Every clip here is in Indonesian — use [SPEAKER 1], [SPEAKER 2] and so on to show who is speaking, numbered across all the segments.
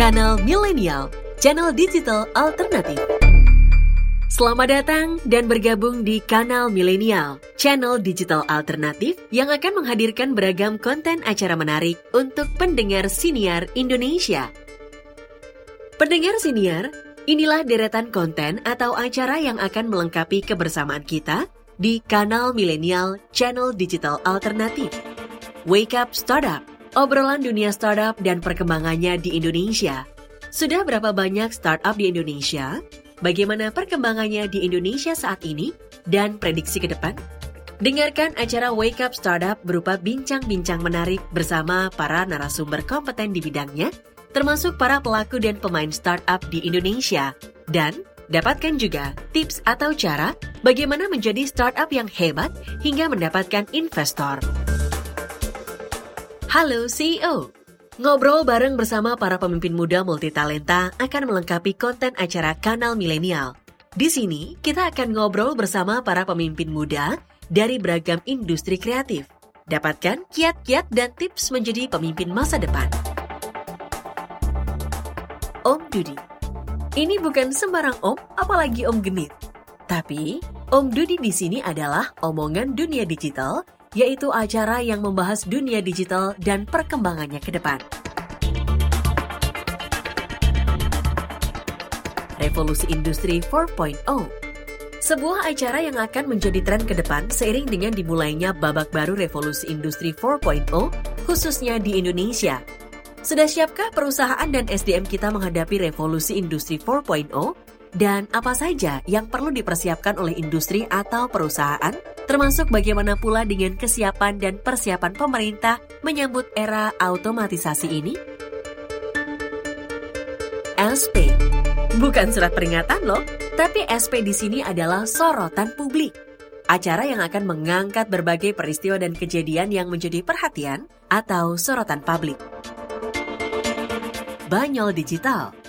[SPEAKER 1] Kanal Milenial, channel digital alternatif. Selamat datang dan bergabung di Kanal Milenial, channel digital alternatif yang akan menghadirkan beragam konten acara menarik untuk pendengar siniar Indonesia. Pendengar siniar, inilah deretan konten atau acara yang akan melengkapi kebersamaan kita di Kanal Milenial, channel digital alternatif. Wake Up Startup obrolan dunia startup dan perkembangannya di Indonesia. Sudah berapa banyak startup di Indonesia? Bagaimana perkembangannya di Indonesia saat ini dan prediksi ke depan? Dengarkan acara Wake Up Startup berupa bincang-bincang menarik bersama para narasumber kompeten di bidangnya, termasuk para pelaku dan pemain startup di Indonesia. Dan dapatkan juga tips atau cara bagaimana menjadi startup yang hebat hingga mendapatkan investor. Halo CEO. Ngobrol bareng bersama para pemimpin muda multitalenta akan melengkapi konten acara Kanal Milenial. Di sini, kita akan ngobrol bersama para pemimpin muda dari beragam industri kreatif. Dapatkan kiat-kiat dan tips menjadi pemimpin masa depan. Om Dudi. Ini bukan sembarang om, apalagi om genit. Tapi, Om Dudi di sini adalah omongan dunia digital yaitu acara yang membahas dunia digital dan perkembangannya ke depan. Revolusi Industri 4.0 sebuah acara yang akan menjadi tren ke depan seiring dengan dimulainya babak baru revolusi industri 4.0 khususnya di Indonesia. Sudah siapkah perusahaan dan SDM kita menghadapi revolusi industri 4.0? Dan apa saja yang perlu dipersiapkan oleh industri atau perusahaan? Termasuk bagaimana pula dengan kesiapan dan persiapan pemerintah menyambut era automatisasi ini? SP bukan surat peringatan loh, tapi SP di sini adalah sorotan publik. Acara yang akan mengangkat berbagai peristiwa dan kejadian yang menjadi perhatian atau sorotan publik. Banyol Digital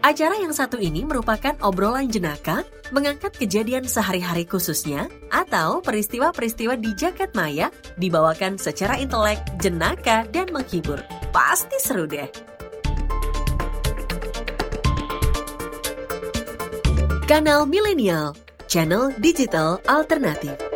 [SPEAKER 1] Acara yang satu ini merupakan obrolan jenaka mengangkat kejadian sehari-hari khususnya atau peristiwa-peristiwa di jaket maya dibawakan secara intelek, jenaka, dan menghibur. Pasti seru deh. Kanal Milenial, channel digital alternatif.